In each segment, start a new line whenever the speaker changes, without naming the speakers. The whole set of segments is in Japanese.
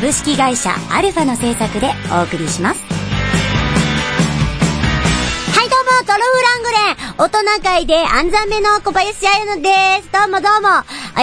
株式会社アルファの制作でお送りします。はいどうも、トロフラングレン大人会で暗算目の小林彩乃です。どうもどうも。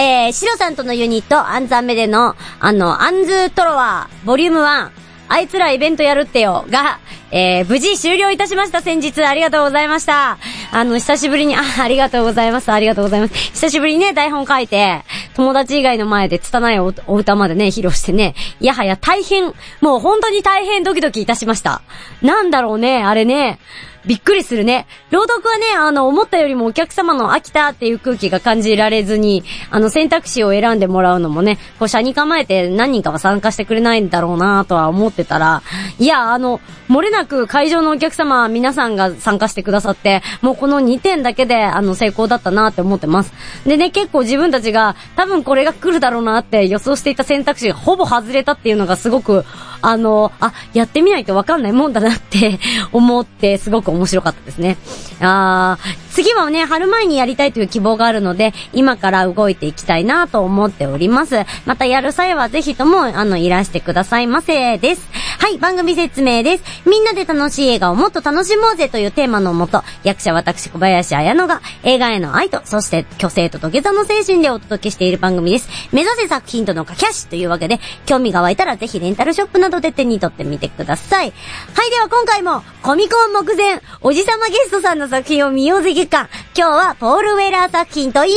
えー、シロさんとのユニット、暗算目での、あの、アンズトロワー、ボリューム1、あいつらイベントやるってよ、が、えー、無事終了いたしました、先日。ありがとうございました。あの、久しぶりに、あ、ありがとうございます、ありがとうございます。久しぶりにね、台本書いて、友達以外の前で拙いおお歌までね、披露してね、いやはや大変、もう本当に大変ドキドキいたしました。なんだろうね、あれね。びっくりするね。朗読はね、あの、思ったよりもお客様の飽きたっていう空気が感じられずに、あの、選択肢を選んでもらうのもね、こう、車に構えて何人かは参加してくれないんだろうなとは思ってたら、いや、あの、漏れなく会場のお客様皆さんが参加してくださって、もうこの2点だけで、あの、成功だったなって思ってます。でね、結構自分たちが、多分これが来るだろうなって予想していた選択肢がほぼ外れたっていうのがすごく、あの、あ、やってみないとわかんないもんだなって 思って、すごく面白かったですね。あー、次はね、春前にやりたいという希望があるので、今から動いていきたいなと思っております。またやる際はぜひとも、あの、いらしてくださいませです。はい、番組説明です。みんなで楽しい映画をもっと楽しもうぜというテーマのもと、役者私小林彩乃が映画への愛と、そして虚勢と土下座の精神でお届けしている番組です。目指せ作品との駆け足というわけで、興味が湧いたらぜひレンタルショップなどで手に取ってみてください。はい、では今回も、コミコン目前、おじさまゲストさんの作品を見ようぜ月間。今日はポール・ウェラー作品といえ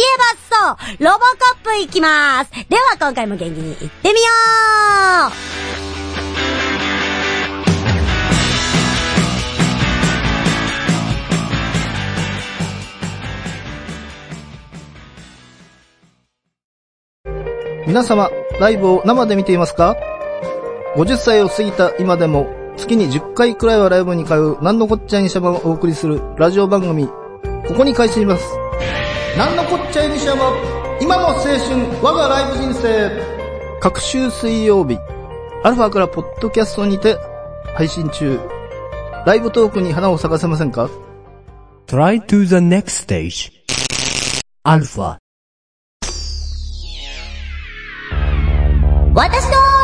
ばそう、ロボコップいきます。では今回も元気に行ってみよう
皆様、ライブを生で見ていますか？?50 歳を過ぎた今でも、月に10回くらいはライブに通う、なんのこっちゃいにしゃばをお送りするラジオ番組、ここに開始します。なんのこっちゃいにしゃば、今の青春、我がライブ人生。各週水曜日、アルファからポッドキャストにて配信中。ライブトークに花を咲かせませんか
?Try to the next stage. アルファ
私の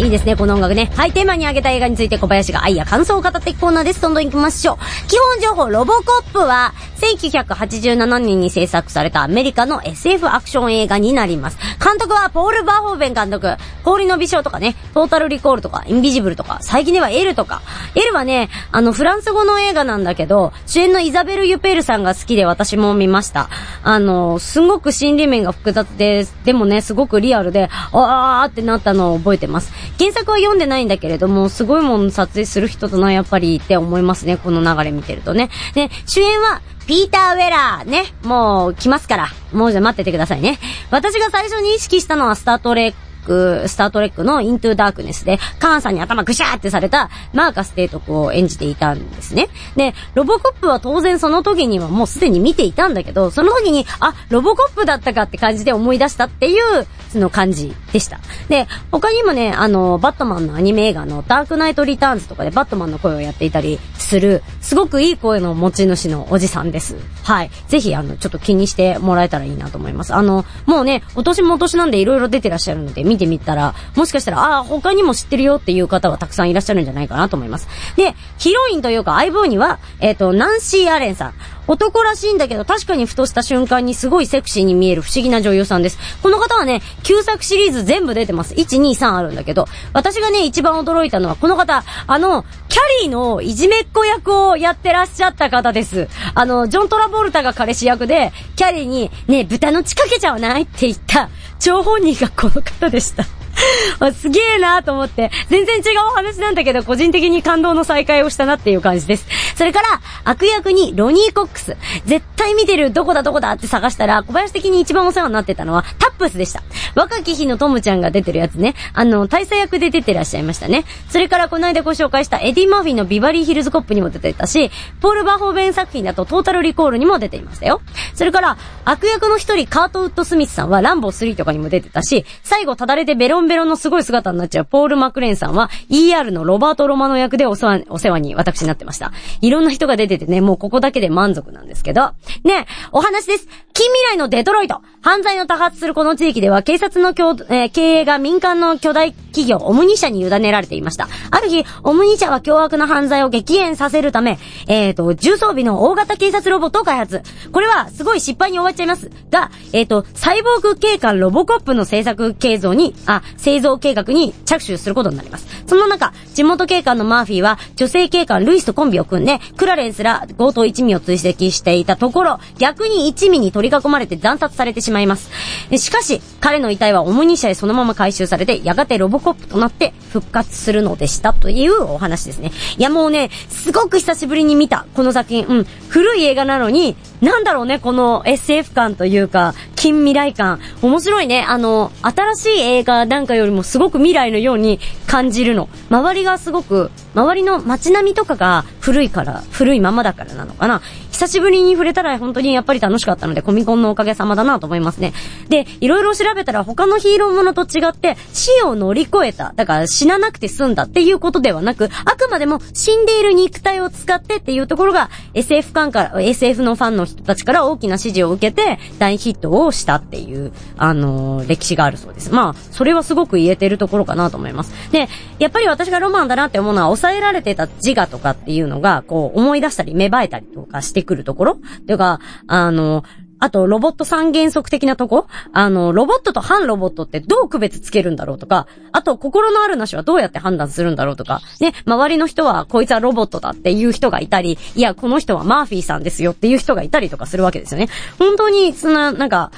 いいですね、この音楽ね。はい、テーマに挙げた映画について小林が愛や感想を語っていくコーナーです。どんどん行きましょう。基本情報、ロボコップは、1987年に制作されたアメリカの SF アクション映画になります。監督はポール・バーホーベン監督。氷の美少とかね、トータルリコールとか、インビジブルとか、最近ではエルとか。エルはね、あの、フランス語の映画なんだけど、主演のイザベル・ユペールさんが好きで私も見ました。あの、すごく心理面が複雑で、でもね、すごくリアルで、あーってなったのを覚えてます。原作は読んでないんだけれども、すごいもの撮影する人だな、やっぱりって思いますね。この流れ見てるとね。で、主演は、ピーター・ウェラーね。もう来ますから。もうじゃ待っててくださいね。私が最初に意識したのはスタートレック、スタートレックのイントゥーダークネスで、カーンさんに頭ぐしゃーってされたマーカス提督を演じていたんですね。で、ロボコップは当然その時にはもうすでに見ていたんだけど、その時に、あ、ロボコップだったかって感じで思い出したっていう、その感じでした。で、他にもね、あの、バットマンのアニメ映画のダークナイトリターンズとかでバットマンの声をやっていたりする、すごくいい声の持ち主のおじさんです。はい。ぜひ、あの、ちょっと気にしてもらえたらいいなと思います。あの、もうね、お年もお年なんで色々出てらっしゃるので、見てみたら、もしかしたら、ああ、他にも知ってるよっていう方はたくさんいらっしゃるんじゃないかなと思います。で、ヒロインというか相棒には、えっ、ー、と、ナンシー・アレンさん。男らしいんだけど、確かにふとした瞬間にすごいセクシーに見える不思議な女優さんです。この方はね、旧作シリーズ全部出てます。1、2、3あるんだけど、私がね、一番驚いたのはこの方、あの、キャリーのいじめっ子役をやってらっしゃった方です。あの、ジョン・トラボルタが彼氏役で、キャリーに、ね、豚の血かけちゃわないって言った、張本人がこの方でした。すげえなと思って、全然違う話なんだけど、個人的に感動の再会をしたなっていう感じです。それから、悪役にロニー・コックス。絶対見てるどこだどこだって探したら、小林的に一番お世話になってたのは、タップスでした。若き日のトムちゃんが出てるやつね。あの、大佐役で出てらっしゃいましたね。それからこの間ご紹介したエディ・マーフィーのビバリー・ヒルズ・コップにも出てたし、ポール・バーホーベン作品だとトータル・リコールにも出ていましたよ。それから、悪役の一人、カート・ウッド・スミスさんはランボー3とかにも出てたし、最後ただれてベロンベロのすごい姿になっちゃうポール・マクレーンさんは ER のロバート・ロマノ役でお世話お世話に私になってました。いろんな人が出ててね、もうここだけで満足なんですけど。ね、お話です。近未来のデトロイト。犯罪の多発するこの地域では、警察の、えー経営が民間の巨大企業、オムニ社に委ねられていました。ある日、オムニ社は凶悪な犯罪を激減させるため、えっ、と、重装備の大型警察ロボットを開発。これは、すごい失敗に終わっちゃいます。が、えっ、と、サイボーグ警官ロボコップの製作計像に、あ、製造計画に着手することになります。その中、地元警官のマーフィーは、女性警官ルイスとコンビを組んで、クラレンスら強盗一味を追跡していたところ、逆に一味に取り囲まれて惨殺されてしまいます。しかし、彼の遺体はオムニ社へそのまま回収されて、やがてロボコップとなって復活するのでしたというお話ですね。いやもうね、すごく久しぶりに見た、この作品。うん。古い映画なのに、なんだろうね、この SF 感というか、近未来感。面白いね。あの、新しい映画なんかよりもすごく未来のように感じるの。周りがすごく、周りの街並みとかが古いから、古いままだからなのかな。久しぶりに触れたら本当にやっぱり楽しかったので、コミコンのおかげさまだなと思いますね。で、いろいろ調べたら他のヒーローものと違って、死を乗り越えた。だから死ななくて済んだっていうことではなく、あくまでも死んでいる肉体を使ってっていうところが、SF 感から、SF のファンの人たちから大きな支持を受けて、大ヒットをしたっていう、あのー歴史があるそうです。まあ、それはすごく言えてるところかなと思います。で、やっぱり私がロマンだなって思うのは、抑えられてた自我とかっていうのが、こう、思い出したり、芽生えたりとかしてくるところ。というか、あの、あと、ロボット三原則的なとこ。あの、ロボットと反ロボットってどう区別つけるんだろうとか、あと、心のあるなしはどうやって判断するんだろうとか、ね、周りの人は、こいつはロボットだっていう人がいたり、いや、この人はマーフィーさんですよっていう人がいたりとかするわけですよね。本当に、そんな、なんか、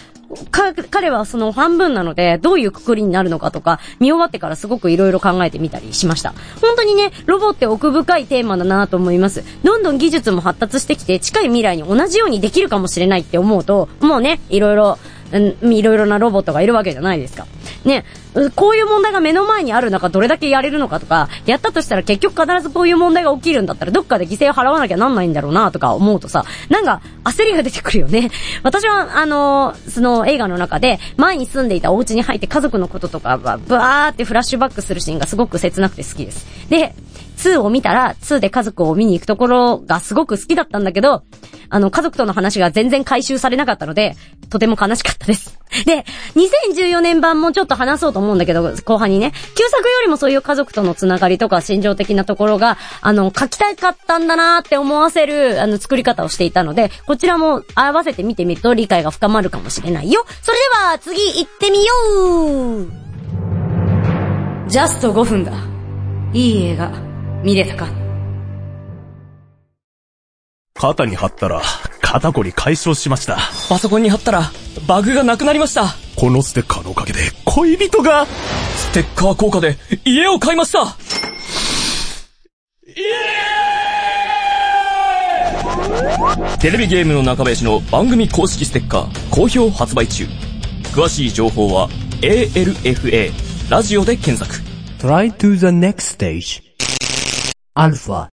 か、彼はその半分なので、どういうくくりになるのかとか、見終わってからすごくいろいろ考えてみたりしました。本当にね、ロボって奥深いテーマだなと思います。どんどん技術も発達してきて、近い未来に同じようにできるかもしれないって思うと、もうね、いろいろ、うんいろいろなロボットがいるわけじゃないですか。ね、こういう問題が目の前にある中どれだけやれるのかとか、やったとしたら結局必ずこういう問題が起きるんだったらどっかで犠牲を払わなきゃなんないんだろうなとか思うとさ、なんか焦りが出てくるよね。私はあのーその映画の中で前に住んでいたお家に入って家族のこととかがブワーってフラッシュバックするシーンがすごく切なくて好きです。で、2を見たら、2で家族を見に行くところがすごく好きだったんだけど、あの、家族との話が全然回収されなかったので、とても悲しかったです。で、2014年版もちょっと話そうと思うんだけど、後半にね、旧作よりもそういう家族とのつながりとか心情的なところが、あの、書きたかったんだなーって思わせる、あの、作り方をしていたので、こちらも合わせて見てみると理解が深まるかもしれないよ。それでは、次行ってみようジャスト5分だ。いい映画、見れたか
肩に貼ったら、肩こり解消しました。
パソコンに貼ったら、バグがなくなりました。
このステッカーのおかげで、恋人が、
ステッカー効果で、家を買いましたテレビゲームの中林の番組公式ステッカー、好評発売中。詳しい情報は、ALFA、ラジオで検索。
Try to the next stage. Alpha.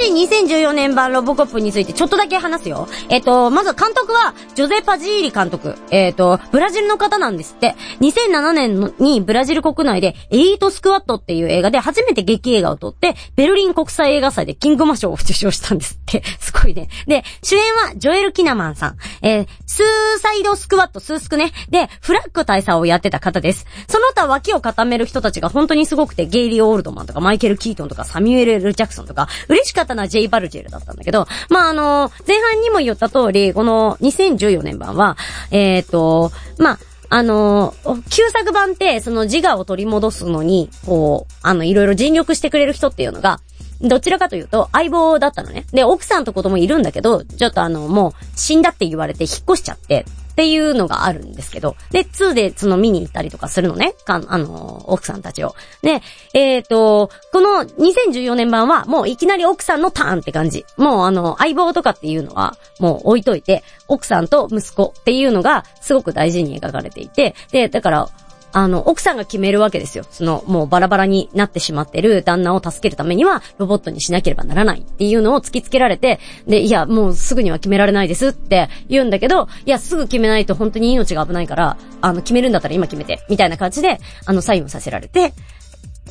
しい2014年版ロボコップについてちょっとだけ話すよ。えっ、と、まず監督は、ジョゼ・パジーリ監督。えっ、と、ブラジルの方なんですって。2007年にブラジル国内で、エリート・スクワットっていう映画で初めて劇映画を撮って、ベルリン国際映画祭でキングマ賞を受賞したんですって。すごいね。で、主演はジョエル・キナマンさん。えースーサイド・スクワット、スースクね。で、フラッグ大佐をやってた方です。その他脇を固める人たちが本当にすごくて、ゲイリー・オールドマンとか、マイケル・キートンとか、サミュエル・ル・ジャクソンとか、嬉しかったのはジェイ・バルジェルだったんだけど、まあ、あの、前半にも言った通り、この2014年版は、えっ、と、まあ、あの、旧作版って、その自我を取り戻すのに、こう、あの、いろいろ尽力してくれる人っていうのが、どちらかというと、相棒だったのね。で、奥さんと子供いるんだけど、ちょっとあの、もう、死んだって言われて引っ越しちゃって、っていうのがあるんですけど、で、2でその見に行ったりとかするのね。かんあの、奥さんたちを。で、えっ、と、この2014年版はもういきなり奥さんのターンって感じ。もうあの、相棒とかっていうのはもう置いといて、奥さんと息子っていうのがすごく大事に描かれていて、で、だから、あの、奥さんが決めるわけですよ。その、もうバラバラになってしまってる旦那を助けるためには、ロボットにしなければならないっていうのを突きつけられて、で、いや、もうすぐには決められないですって言うんだけど、いや、すぐ決めないと本当に命が危ないから、あの、決めるんだったら今決めて、みたいな感じで、あの、サインをさせられて、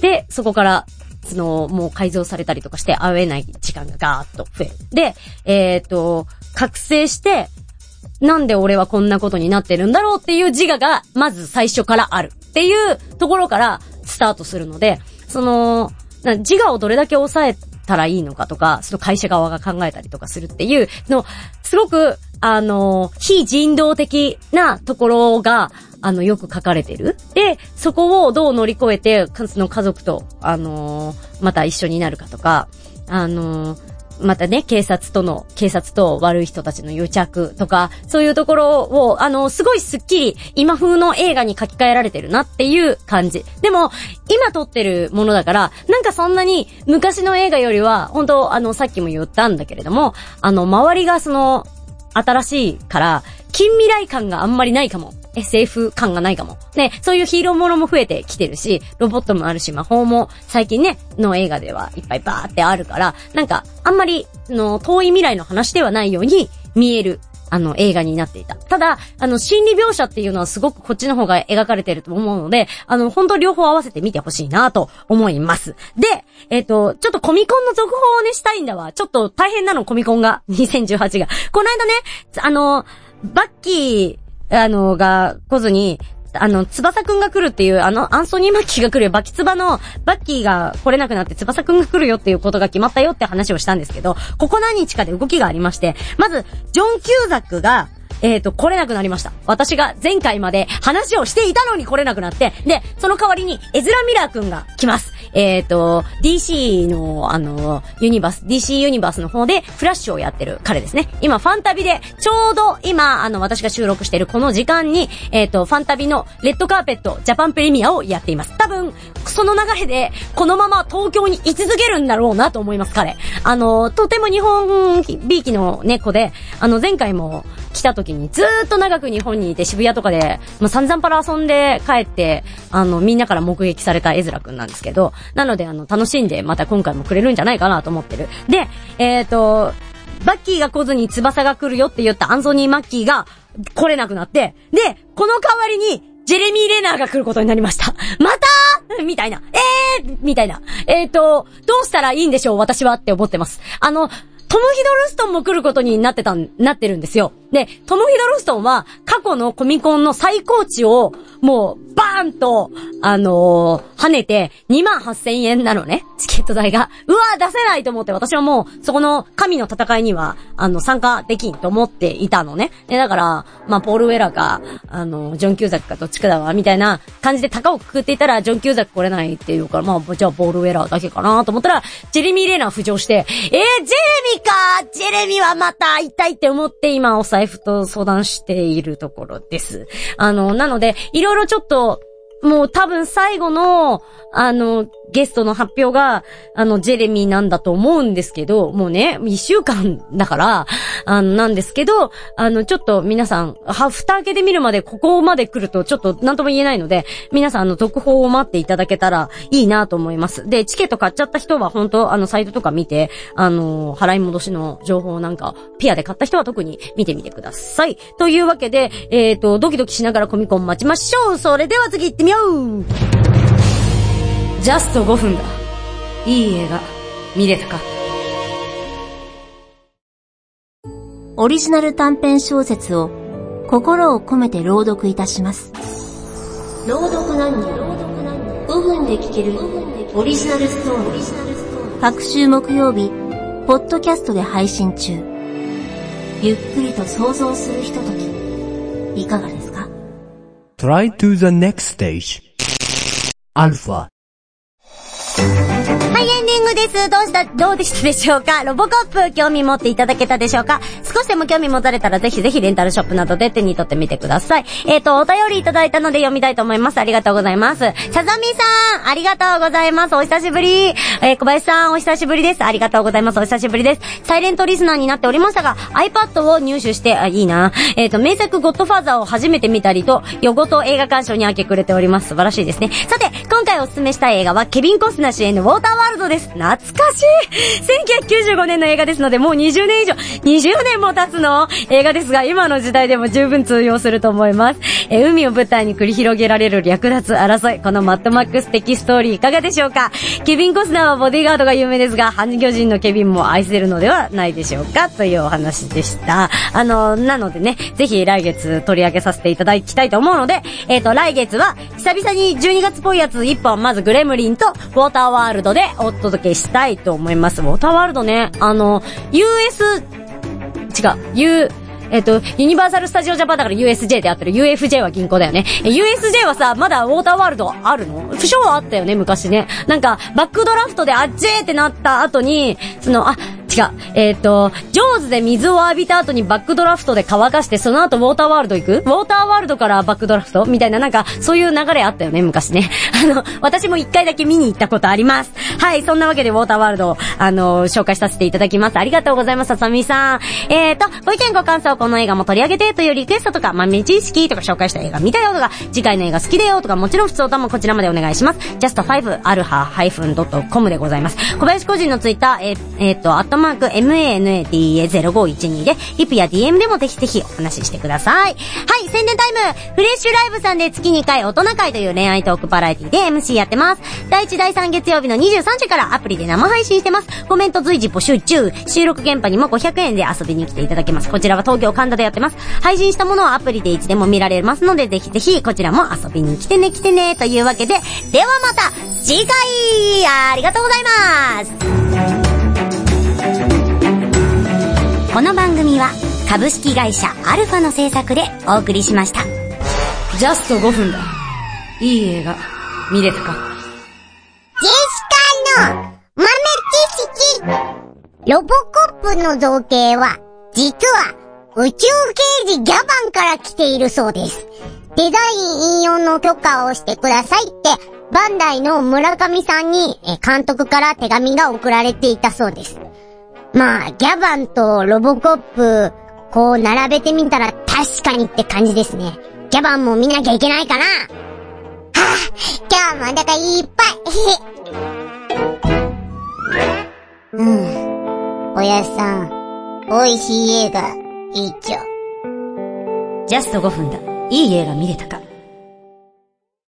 で、そこから、その、もう改造されたりとかして会えない時間がガーッと増える。で、えっ、と、覚醒して、なんで俺はこんなことになってるんだろうっていう自我が、まず最初からあるっていうところからスタートするので、その、自我をどれだけ抑えたらいいのかとか、その会社側が考えたりとかするっていう、の、すごく、あの、非人道的なところが、あの、よく書かれてる。で、そこをどう乗り越えて、かその家族と、あのまた一緒になるかとか、あのまたね、警察との、警察と悪い人たちの癒着とか、そういうところを、あの、すごいスッキリ、今風の映画に書き換えられてるなっていう感じ。でも、今撮ってるものだから、なんかそんなに昔の映画よりは、本当あの、さっきも言ったんだけれども、あの、周りがその、新しいから、近未来感があんまりないかも。SF 感がないかも。ね、そういうヒーローものも増えてきてるし、ロボットもあるし、魔法も最近ね、の映画ではいっぱいバーってあるから、なんか、あんまり、の、遠い未来の話ではないように見える。あの、映画になっていた。ただ、あの、心理描写っていうのはすごくこっちの方が描かれてると思うので、あの、本当両方合わせて見てほしいなと思います。で、えっ、と、ちょっとコミコンの続報をね、したいんだわ。ちょっと大変なの、コミコンが。2018が。この間ね、あの、バッキー、あの、が来ずに、あの、翼くんが来るっていう、あの、アンソニー・マッキーが来るよバキツバの、バッキーが来れなくなって翼くんが来るよっていうことが決まったよって話をしたんですけど、ここ何日かで動きがありまして、まず、ジョン・キューザックが、えっ、と、来れなくなりました。私が前回まで話をしていたのに来れなくなって、で、その代わりに、エズラ・ミラーくんが来ます。えっ、と、DC の、あの、ユニバース、DC ユニバースの方で、フラッシュをやってる彼ですね。今、ファンタビで、ちょうど今、あの、私が収録してるこの時間に、えっ、と、ファンタビの、レッドカーペット、ジャパンプレミアをやっています。多分、その流れで、このまま東京に居続けるんだろうなと思います、彼。あの、とても日本びいきの猫で、あの、前回も来た時にずーっと長く日本にいて渋谷とかで、もう散々パラ遊んで帰って、あの、みんなから目撃されたエズラくんなんですけど、なので、あの、楽しんでまた今回もくれるんじゃないかなと思ってる。で、えっ、と、バッキーが来ずに翼が来るよって言ったアンソニー・マッキーが来れなくなって、で、この代わりに、ジェレミー・レナーが来ることになりました。また？みたいな。えー？みたいな。えっ、と、どうしたらいいんでしょう私はって思ってます。あの、トム・ヒドルストンも来ることになってたん、なってるんですよ。で、トム・ヒドルストンは過去のコミコンの最高値をもうバーンと、あのー跳ねて2万8000円なのね。チケット代が。うわー出せないと思って私はもうそこの神の戦いには、あの、参加できんと思っていたのね。で、だから、まあ、ポール・ウェラか、あの、ジョン・キューザックかどっちかだわ、みたいな感じで高をくくっていたら、ジョン・キューザック来れないっていうから、まあ、じゃあ、ポール・ウェラだけかなと思ったら、ジェレミー・レーナー浮上して、えー、ジェレミーかジェレミーはまた会いたいって思って今、お財布と相談しているところです。あの、なので、いろいろちょっと、もう多分最後の、あの、ゲストの発表が、あの、ジェレミーなんだと思うんですけど、もうね、一週間だから、あの、なんですけど、あの、ちょっと皆さん、は、蓋開けてみるまでここまで来るとちょっとなんとも言えないので、皆さん、あの、続報を待っていただけたらいいなと思います。で、チケット買っちゃった人は本当あの、サイトとか見て、あの、払い戻しの情報なんか、ピアで買った人は特に見てみてください。というわけで、えっ、と、ドキドキしながらコミコン待ちましょうそれでは次行ってみようジャスト5分だ。いい映画、見れたか
オリジナル短編小説を心を込めて朗読いたします。朗読何人？5分で聞けるオリジナルストーリー。各週木曜日、ポッドキャストで配信中。ゆっくりと想像するひととき、いかがですか？
Try to the next stage. Alpha.
エンディングです。どうした、どうでしたでしょうか？ロボコップ、興味持っていただけたでしょうか？少しでも興味持たれたら、ぜひぜひレンタルショップなどで手に取ってみてください。えっ、と、お便りいただいたので読みたいと思います。ありがとうございます。さざみさん、ありがとうございます。お久しぶり。えー小林さん、お久しぶりです。ありがとうございます。お久しぶりです。サイレントリスナーになっておりましたが、iPad を入手して、あ、いいな。えっ、と、名作ゴッドファーザーを初めて見たりと、夜ごと映画鑑賞に明け暮れております。素晴らしいですね。さて、今回おすすめしたい映画は、ケビン・コスナー主演のウォーターワールドです。懐かしい !1995 年の映画ですので、もう20年以上、20年も経つの映画ですが、今の時代でも十分通用すると思います。え海を舞台に繰り広げられる略奪争い、このマッドマックス的ストーリーいかがでしょうか？ケビン・コスナーはボディーガードが有名ですが、半魚人のケビンも愛せるのではないでしょうか？というお話でした。あの、なのでね、ぜひ来月取り上げさせていただきたいと思うので、えっ、と、来月は、久々に12月っぽいやつ1本、まずグレムリンとウォーターワールドでお届けしたいと思います。ウォーターワールドね、あの、US、違う、U、えっと、ユニバーサル・スタジオ・ジャパンだから USJ であってる。UFJ は銀行だよね。USJ はさ、まだウォーターワールドあるの？不詳はあったよね、昔ね。なんか、バックドラフトであっちーってなった後に、その、あ、違う。えっ、と、ジョーズで水を浴びた後にバックドラフトで乾かして、その後ウォーターワールド行く？ウォーターワールドからバックドラフトみたいな、なんか、そういう流れあったよね、昔ね。あの、私も一回だけ見に行ったことあります。はい、そんなわけでウォーターワールドを、あの、紹介させていただきます。ありがとうございます、ささみさん。えーと、ご意見ご感想、この映画も取り上げてというリクエストとか、豆知識とか紹介した映画見たよとか、次回の映画好きだよとか、もちろん普通歌もこちらまでお願いします。just5alpha-.com でございます。小林個人のツイッター、えー、えーと、マーク manada0512 で、リプや DM でもぜひぜひお話ししてください。はい、宣伝タイムフレッシュライブさんで月2回大人会という恋愛トークパラエティで MC やってます。第1、第3月曜日の23時からアプリで生配信してます。コメント随時募集中。収録現場にも500円で遊びに来ていただけます。こちらは東京神田でやってます。配信したものはアプリでいつでも見られますので、ぜひぜひこちらも遊びに来てね来てねというわけで、ではまた次回ありがとうございますこの番組は株式会社アルファの制作でお送りしました。ジャスト5分だ。いい映画、見れたか
ジェシカの豆知識ロボコップの造形は、実は宇宙刑事ギャバンから来ているそうです。デザイン引用の許可をしてくださいって、バンダイの村上さんにえ監督から手紙が送られていたそうです。まあ、ギャバンとロボコップ、こう並べてみたら確かにって感じですね。ギャバンも見なきゃいけないかなはぁ、今日もお腹いっぱい。うん。おやさん、美味しい映画、いいちょ。
ジャスト5分だ。いい映画見れたか？